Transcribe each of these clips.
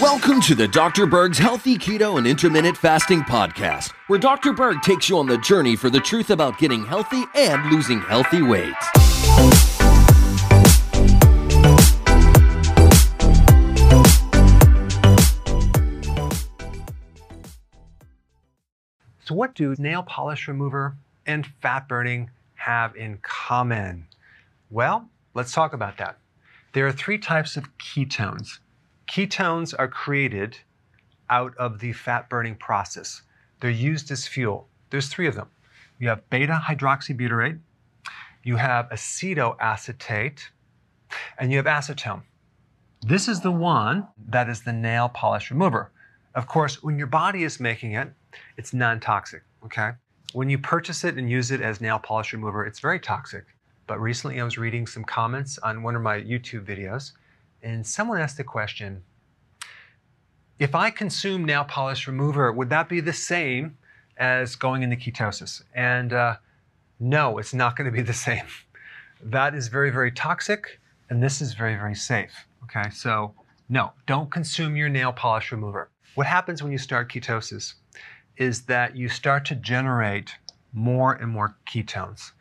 Welcome to the Dr. Berg's Healthy Keto and Intermittent Fasting Podcast, where Dr. Berg takes you on the journey for the truth about getting healthy and losing healthy weight. So, what do nail polish remover and fat burning have in common? Well, let's talk about that. There are three types of ketones. Ketones are created out of the fat burning process. They're used as fuel. There's three of them. You have beta hydroxybutyrate, you have acetoacetate, and you have acetone. This is the one that is the nail polish remover. Of course, when your body is making it, it's non toxic, okay? When you purchase it and use it as nail polish remover, it's very toxic. But recently I was reading some comments on one of my YouTube videos, and someone asked the question if I consume nail polish remover, would that be the same as going into ketosis? And uh, no, it's not going to be the same. That is very, very toxic, and this is very, very safe. Okay, so no, don't consume your nail polish remover. What happens when you start ketosis is that you start to generate more and more ketones.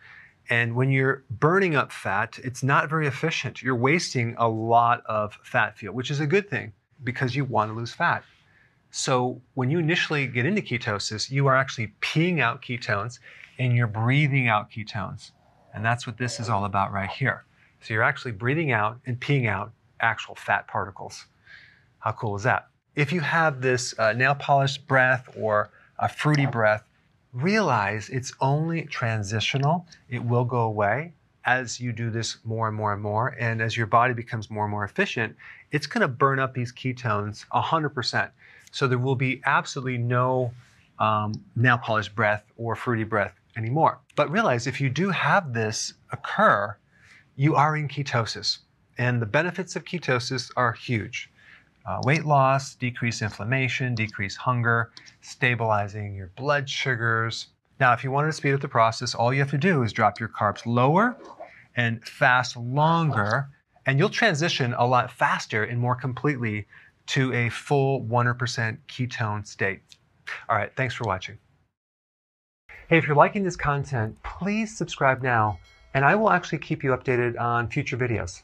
And when you're burning up fat, it's not very efficient. You're wasting a lot of fat fuel, which is a good thing because you want to lose fat. So when you initially get into ketosis, you are actually peeing out ketones and you're breathing out ketones. And that's what this is all about right here. So you're actually breathing out and peeing out actual fat particles. How cool is that? If you have this uh, nail polish breath or a fruity breath, realize it's only transitional. It will go away as you do this more and more and more. And as your body becomes more and more efficient, it's going to burn up these ketones 100%. So there will be absolutely no um, nail polish breath or fruity breath anymore. But realize if you do have this occur, you are in ketosis. And the benefits of ketosis are huge uh, weight loss, decrease inflammation, decrease hunger, stabilizing your blood sugars. Now, if you wanted to speed up the process, all you have to do is drop your carbs lower and fast longer, and you'll transition a lot faster and more completely to a full 100% ketone state. All right, thanks for watching. Hey, if you're liking this content, please subscribe now, and I will actually keep you updated on future videos.